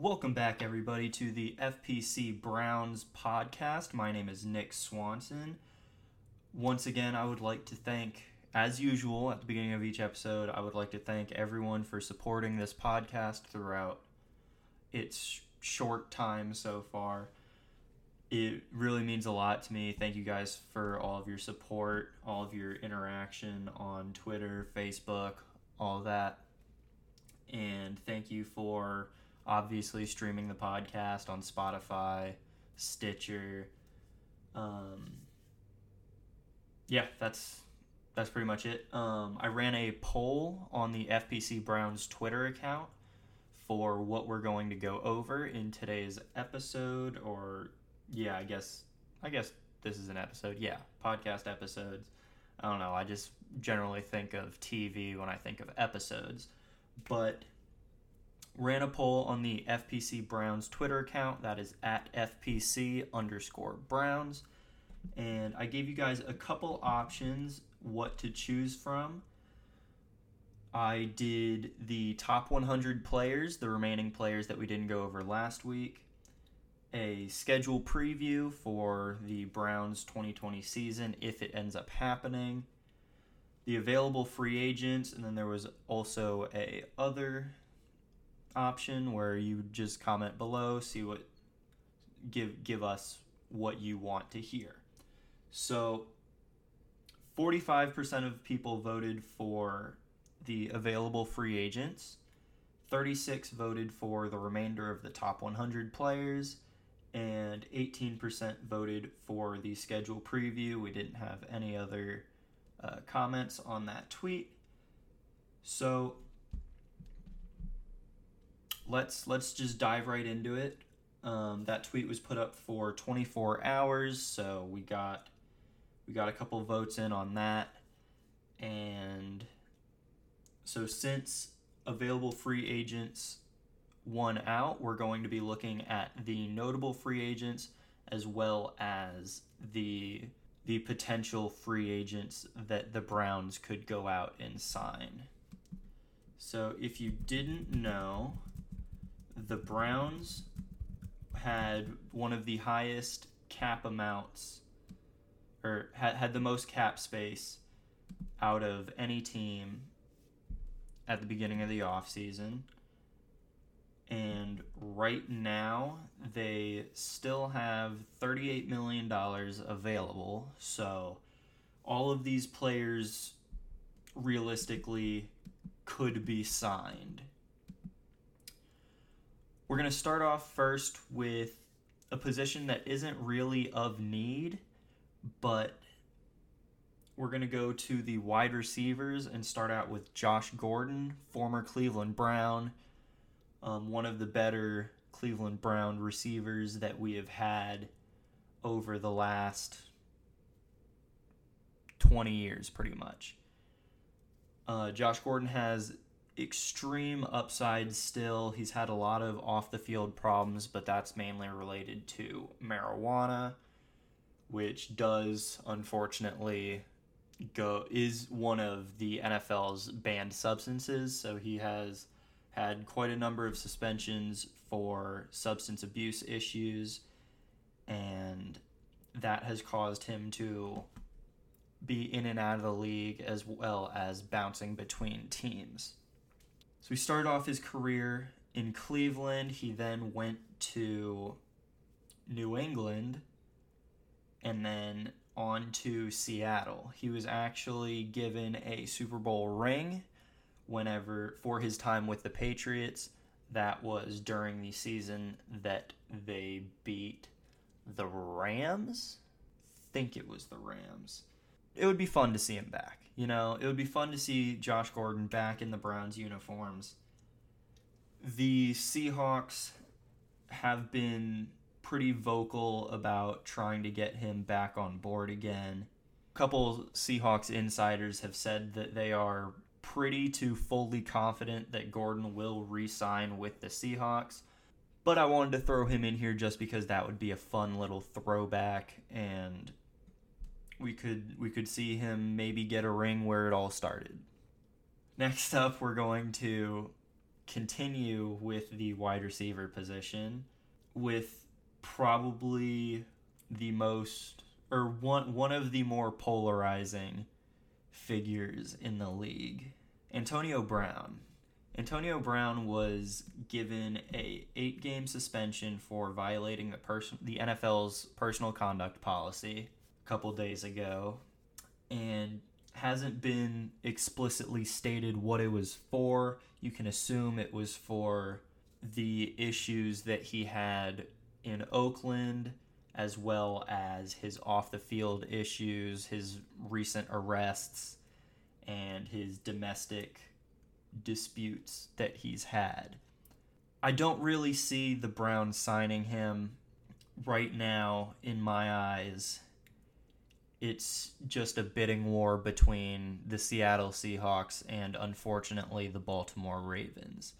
Welcome back, everybody, to the FPC Browns podcast. My name is Nick Swanson. Once again, I would like to thank, as usual, at the beginning of each episode, I would like to thank everyone for supporting this podcast throughout its short time so far. It really means a lot to me. Thank you guys for all of your support, all of your interaction on Twitter, Facebook, all that. And thank you for obviously streaming the podcast on Spotify, Stitcher. Um, yeah, that's that's pretty much it. Um, I ran a poll on the FPC Browns Twitter account for what we're going to go over in today's episode, or yeah, I guess I guess this is an episode. Yeah, podcast episodes. I don't know. I just generally think of TV when I think of episodes, but ran a poll on the FPC Browns Twitter account. That is at FPC underscore Browns. And I gave you guys a couple options what to choose from. I did the top 100 players, the remaining players that we didn't go over last week, a schedule preview for the Browns 2020 season if it ends up happening, the available free agents, and then there was also a other option where you just comment below, see what give give us what you want to hear. So 45% of people voted for the available free agents. 36 voted for the remainder of the top 100 players and 18% voted for the schedule preview. We didn't have any other uh, comments on that tweet. So let's let's just dive right into it. Um, that tweet was put up for 24 hours, so we got we got a couple votes in on that, and so since available free agents won out, we're going to be looking at the notable free agents as well as the the potential free agents that the Browns could go out and sign. So if you didn't know, the Browns had one of the highest cap amounts or had, had the most cap space out of any team at the beginning of the offseason. And right now, they still have $38 million available. So, all of these players realistically could be signed. We're going to start off first with a position that isn't really of need, but we're going to go to the wide receivers and start out with Josh Gordon, former Cleveland Brown, um, one of the better Cleveland Brown receivers that we have had over the last 20 years, pretty much. Uh, Josh Gordon has extreme upside still. He's had a lot of off the field problems, but that's mainly related to marijuana, which does unfortunately go is one of the NFL's banned substances. So he has had quite a number of suspensions for substance abuse issues, and that has caused him to be in and out of the league as well as bouncing between teams. So he started off his career in Cleveland. He then went to New England and then on to Seattle. He was actually given a Super Bowl ring whenever for his time with the Patriots. That was during the season that they beat the Rams. think it was the Rams. It would be fun to see him back. You know, it would be fun to see Josh Gordon back in the Browns uniforms. The Seahawks have been pretty vocal about trying to get him back on board again. A couple Seahawks insiders have said that they are pretty to fully confident that Gordon will re sign with the Seahawks. But I wanted to throw him in here just because that would be a fun little throwback and we could we could see him maybe get a ring where it all started. Next up, we're going to continue with the wide receiver position with probably the most or one one of the more polarizing figures in the league. Antonio Brown. Antonio Brown was given a 8-game suspension for violating the person the NFL's personal conduct policy couple days ago and hasn't been explicitly stated what it was for. You can assume it was for the issues that he had in Oakland, as well as his off the field issues, his recent arrests, and his domestic disputes that he's had. I don't really see the Browns signing him right now in my eyes it's just a bidding war between the Seattle Seahawks and unfortunately the Baltimore Ravens.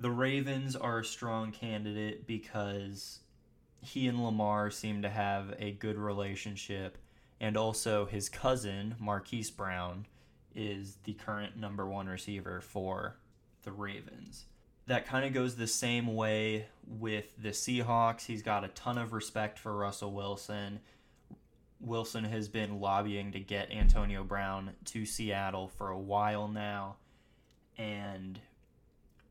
The Ravens are a strong candidate because he and Lamar seem to have a good relationship, and also his cousin, Marquise Brown, is the current number one receiver for the Ravens. That kind of goes the same way with the Seahawks. He's got a ton of respect for Russell Wilson Wilson has been lobbying to get Antonio Brown to Seattle for a while now, and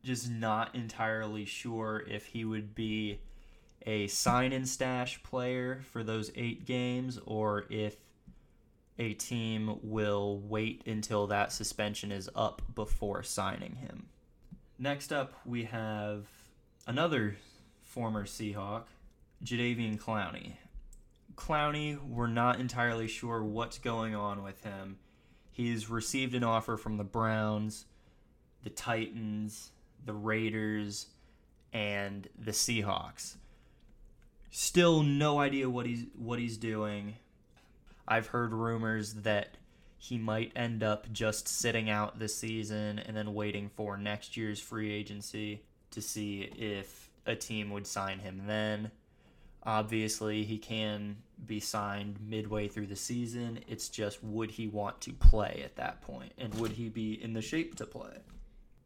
just not entirely sure if he would be a sign and stash player for those eight games or if a team will wait until that suspension is up before signing him. Next up, we have another former Seahawk, Jadeveon Clowney. Clowney, we're not entirely sure what's going on with him. He's received an offer from the Browns, the Titans, the Raiders, and the Seahawks. Still no idea what he's what he's doing. I've heard rumors that he might end up just sitting out this season and then waiting for next year's free agency to see if a team would sign him then. Obviously, he can be signed midway through the season. It's just would he want to play at that point and would he be in the shape to play?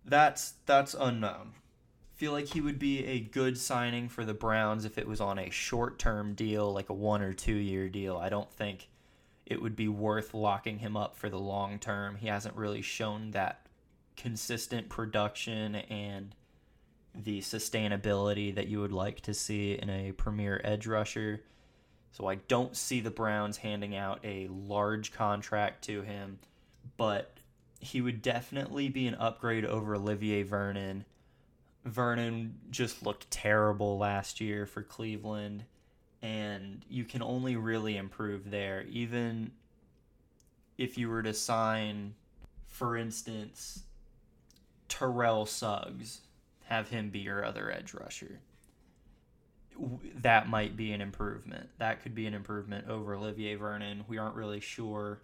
That's that's unknown. Feel like he would be a good signing for the Browns if it was on a short-term deal like a 1 or 2 year deal. I don't think it would be worth locking him up for the long term. He hasn't really shown that consistent production and the sustainability that you would like to see in a premier edge rusher. So I don't see the Browns handing out a large contract to him, but he would definitely be an upgrade over Olivier Vernon. Vernon just looked terrible last year for Cleveland, and you can only really improve there. Even if you were to sign, for instance, Terrell Suggs, have him be your other edge rusher. That might be an improvement. That could be an improvement over Olivier Vernon. We aren't really sure.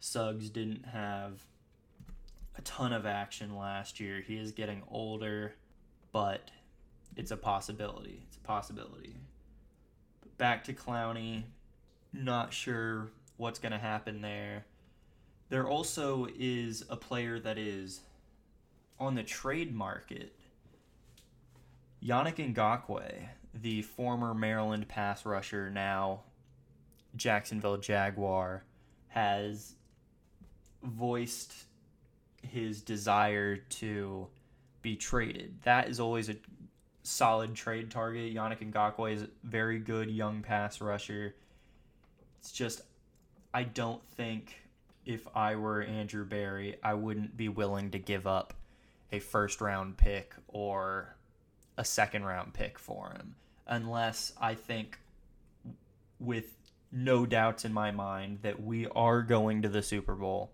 Suggs didn't have a ton of action last year. He is getting older, but it's a possibility. It's a possibility. But back to Clowney, not sure what's going to happen there. There also is a player that is on the trade market Yannick Ngakoue, the former Maryland pass rusher, now Jacksonville Jaguar, has voiced his desire to be traded. That is always a solid trade target. Yannick Ngakoue is a very good young pass rusher. It's just, I don't think if I were Andrew Berry, I wouldn't be willing to give up a first round pick or a second round pick for him unless I think with no doubts in my mind that we are going to the Super Bowl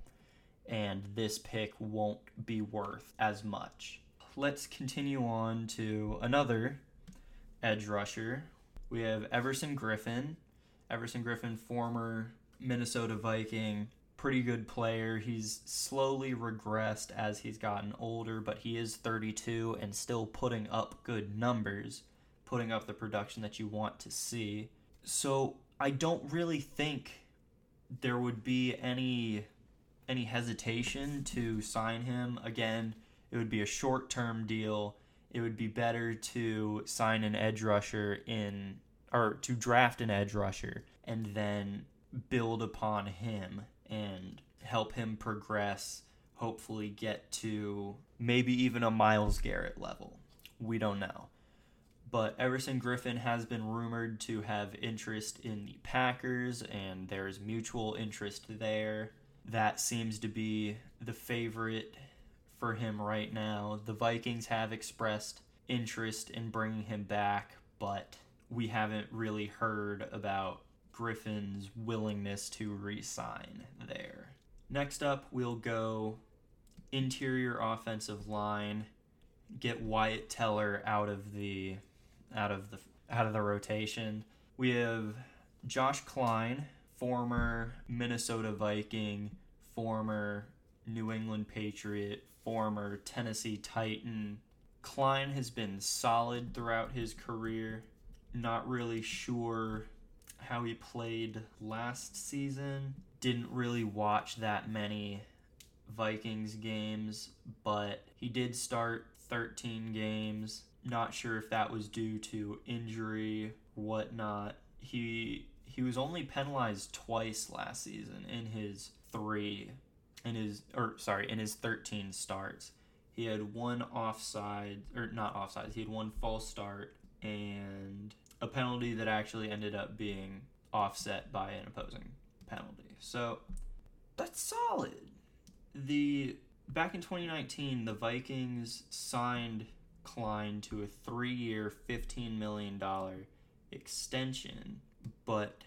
and this pick won't be worth as much. Let's continue on to another edge rusher. We have Everson Griffen. Everson Griffen, former Minnesota Viking, pretty good player. He's slowly regressed as he's gotten older, but he is 32 and still putting up good numbers, putting up the production that you want to see. So I don't really think there would be any any hesitation to sign him again. It would be a short-term deal. It would be better to sign an edge rusher in or to draft an edge rusher and then build upon him and help him progress, hopefully get to maybe even a Myles Garrett level. We don't know. But Everson Griffen has been rumored to have interest in the Packers, and there's mutual interest there. That seems to be the favorite for him right now. The Vikings have expressed interest in bringing him back, but we haven't really heard about Griffen's willingness to re-sign there. Next up, we'll go interior offensive line, get Wyatt Teller out of the out of the out of the rotation. We have Josh Kline, former Minnesota Viking, former New England Patriot, former Tennessee Titan. Kline has been solid throughout his career. Not really sure how he played last season. Didn't really watch that many Vikings games, but he did start 13 games. Not sure if that was due to injury whatnot. He he was only penalized twice last season in his three in his or sorry in his 13 starts. He had one offside or not offside. He had one false start and a penalty that actually ended up being offset by an opposing penalty. So that's solid. The back in 2019, the Vikings signed Kline to a three-year, $15 million extension, but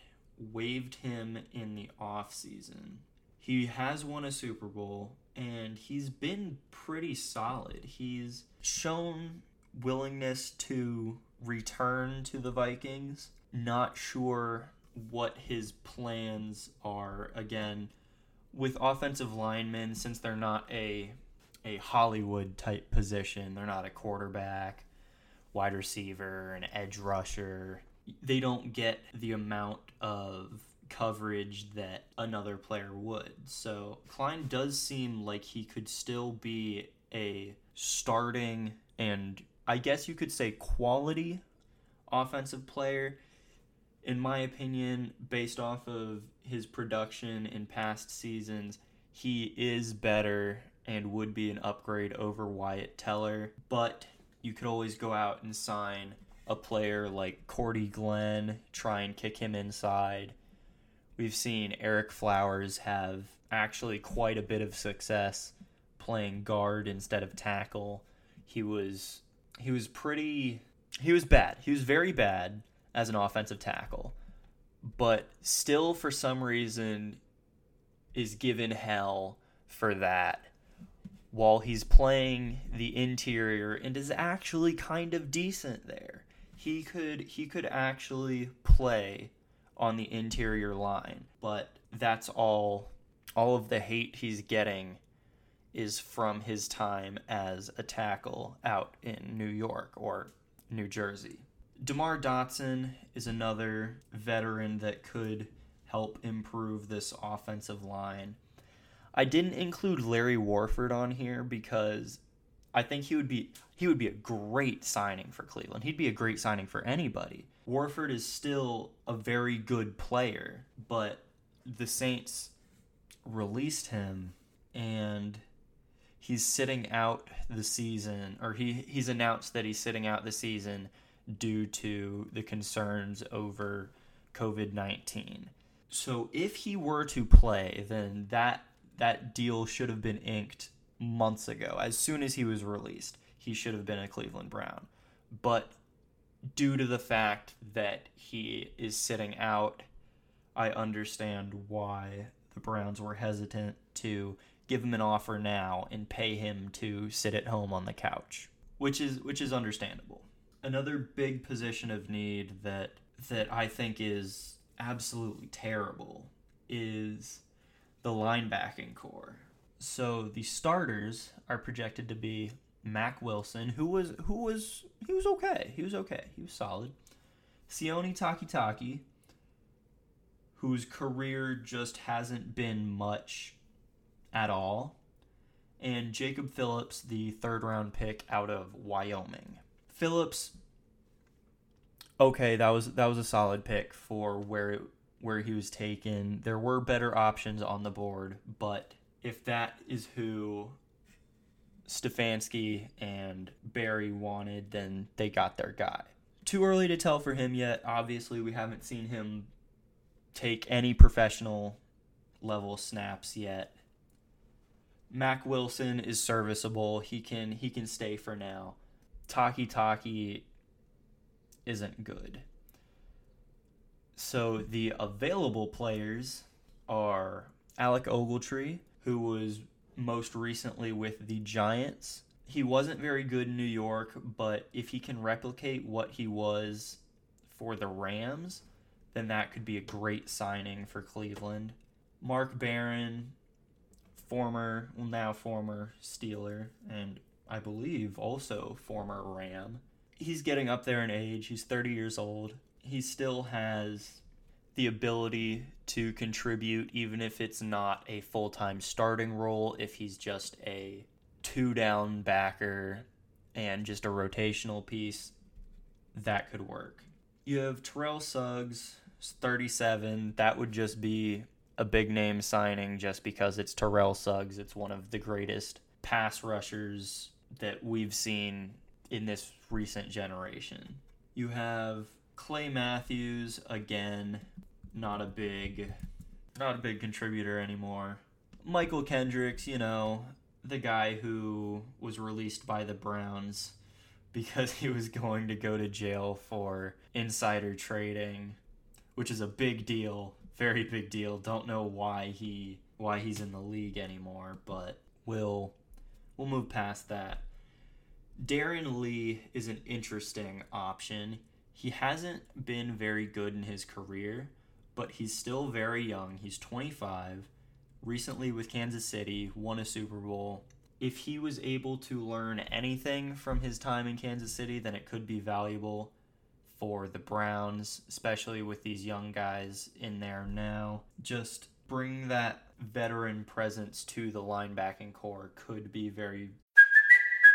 waived him in the offseason. He has won a Super Bowl and he's been pretty solid. He's shown willingness to return to the Vikings. Not sure what his plans are. Again, with offensive linemen, since they're not a a Hollywood type position, they're not a quarterback, wide receiver, an edge rusher. They don't get the amount of coverage that another player would. So Kline does seem like he could still be a starting and I guess you could say quality offensive player. In my opinion, based off of his production in past seasons, he is better and would be an upgrade over Wyatt Teller. But you could always go out and sign a player like Cordy Glenn, try and kick him inside. We've seen Ereck Flowers have actually quite a bit of success playing guard instead of tackle. He was he was pretty he was bad. He was very bad as an offensive tackle, but still for some reason is given hell for that while he's playing the interior and is actually kind of decent there. He could he could actually play on the interior line, but that's all all of the hate he's getting is from his time as a tackle out in New York or New Jersey. DeMar Dotson is another veteran that could help improve this offensive line. I didn't include Larry Warford on here because I think he would be he would be a great signing for Cleveland. He'd be a great signing for anybody. Warford is still a very good player, but the Saints released him and he's sitting out the season or he he's announced that he's sitting out the season due to the concerns over COVID-19. So if he were to play, then that that deal should have been inked months ago. As soon as he was released, he should have been a Cleveland Brown. But due to the fact that he is sitting out, I understand why the Browns were hesitant to give him an offer now and pay him to sit at home on the couch, which is which is understandable. Another big position of need that that I think is absolutely terrible is the linebacking corps. So the starters are projected to be Mack Wilson, who was who was he was okay. He was okay. He was solid. Sione Takitaki, whose career just hasn't been much at all. And Jacob Phillips, the third round pick out of Wyoming. Phillips okay, that was that was a solid pick for where it, where he was taken. There were better options on the board, but if that is who Stefanski and Berry wanted, then they got their guy. Too early to tell for him yet. Obviously, we haven't seen him take any professional level snaps yet. Mack Wilson is serviceable. He can he can stay for now. Takitaki isn't good. So the available players are Alec Ogletree, who was most recently with the Giants. He wasn't very good in New York, but if he can replicate what he was for the Rams, then that could be a great signing for Cleveland. Mark Barron, former, well now former Steeler, and I believe also former Ram. He's getting up there in age. He's 30 years old. He still has the ability to contribute, even if it's not a full time starting role, if he's just a two down backer and just a rotational piece, that could work. You have Terrell Suggs, 37. That would just be a big name signing just because it's Terrell Suggs. It's one of the greatest pass rushers that we've seen in this recent generation. You have Clay Matthews again, not a big not a big contributor anymore. Mychal Kendricks, you know, the guy who was released by the Browns because he was going to go to jail for insider trading, which is a big deal, very big deal. Don't know why he why he's in the league anymore, but we'll we'll move past that. Darron Lee is an interesting option. He hasn't been very good in his career, but he's still very young. He's 25, recently with Kansas City, won a Super Bowl. If he was able to learn anything from his time in Kansas City, then it could be valuable for the Browns, especially with these young guys in there now. Just bring that veteran presence to the linebacking corps could be very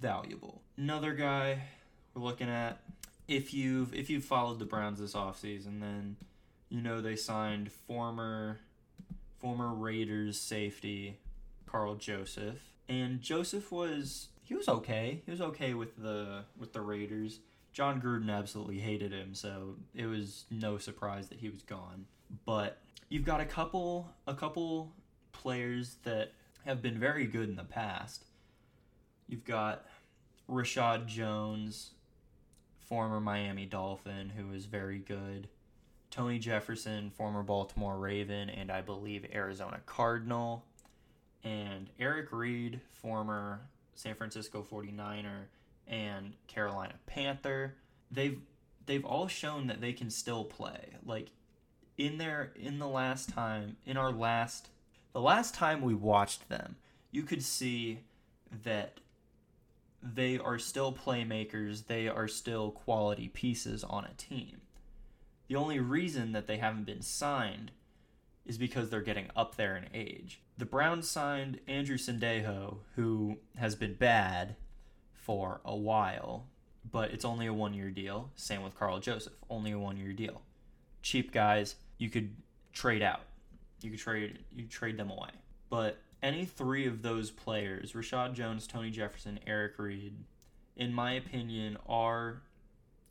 Valuable. Another guy we're looking at if you've if you've followed the Browns this offseason, then you know they signed former former Raiders safety Karl Joseph. And Joseph was he was okay. He was okay with the with the Raiders. Jon Gruden absolutely hated him, so it was no surprise that he was gone. But you've got a couple a couple players that have been very good in the past. You've got Reshad Jones, former Miami Dolphin, who was very good. Tony Jefferson, former Baltimore Raven, and I believe Arizona Cardinal. And Eric Reid, former San Francisco 49er and Carolina Panther. They've they've all shown that they can still play. Like in their in the last time in our last the last time we watched them, you could see that they are still playmakers, they are still quality pieces on a team. The only reason that they haven't been signed is because they're getting up there in age. The Browns signed Andrew Sendejo, who has been bad for a while, but it's only a one year deal. Same with Karl Joseph, only a one year deal. Cheap guys, you could trade out. You could trade you trade them away. But any three of those players, Reshad Jones, Tony Jefferson, Eric Reid, in my opinion, are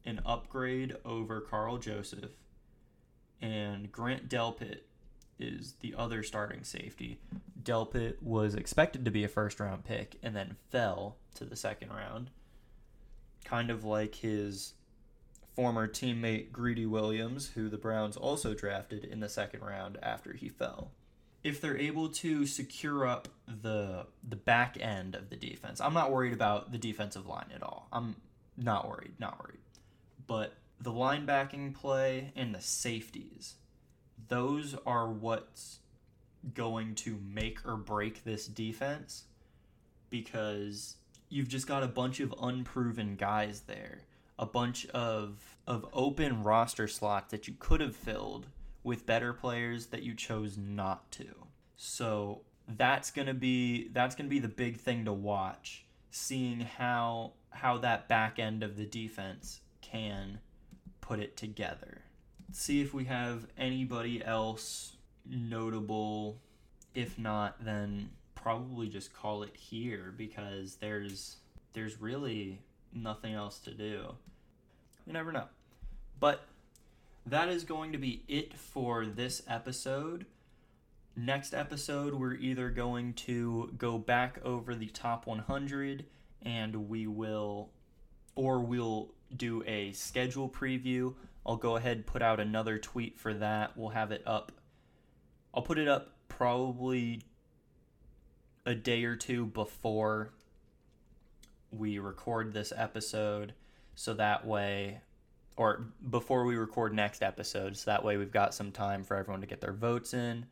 an upgrade over Karl Joseph, and Grant Delpit is the other starting safety. Delpit was expected to be a first round pick and then fell to the second round, kind of like his former teammate Greedy Williams, who the Browns also drafted in the second round after he fell. If they're able to secure up the the back end of the defense, I'm not worried about the defensive line at all. I'm not worried, not worried. But the linebacking play and the safeties, those are what's going to make or break this defense because you've just got a bunch of unproven guys there a bunch of of open roster slots that you could have filled with better players that you chose not to. So that's gonna be that's gonna be the big thing to watch, seeing how how that back end of the defense can put it together. See if we have anybody else notable. If not, then probably just call it here because there's there's really nothing else to do. You never know. But that is going to be it for this episode. Next episode, we're either going to go back over the top 100 and we will, or we'll do a schedule preview. I'll go ahead put out another tweet for that. We'll have it up. I'll put it up probably a day or two before we record this episode so that way or before we record next episode so that way we've got some time for everyone to get their votes in.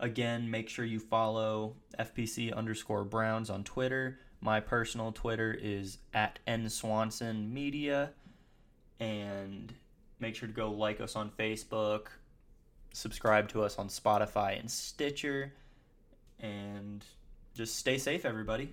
Again make sure you follow fpc underscore browns on twitter. My personal twitter is at nswanson media. And make sure to go like us on facebook subscribe to us on spotify and stitcher and just stay safe everybody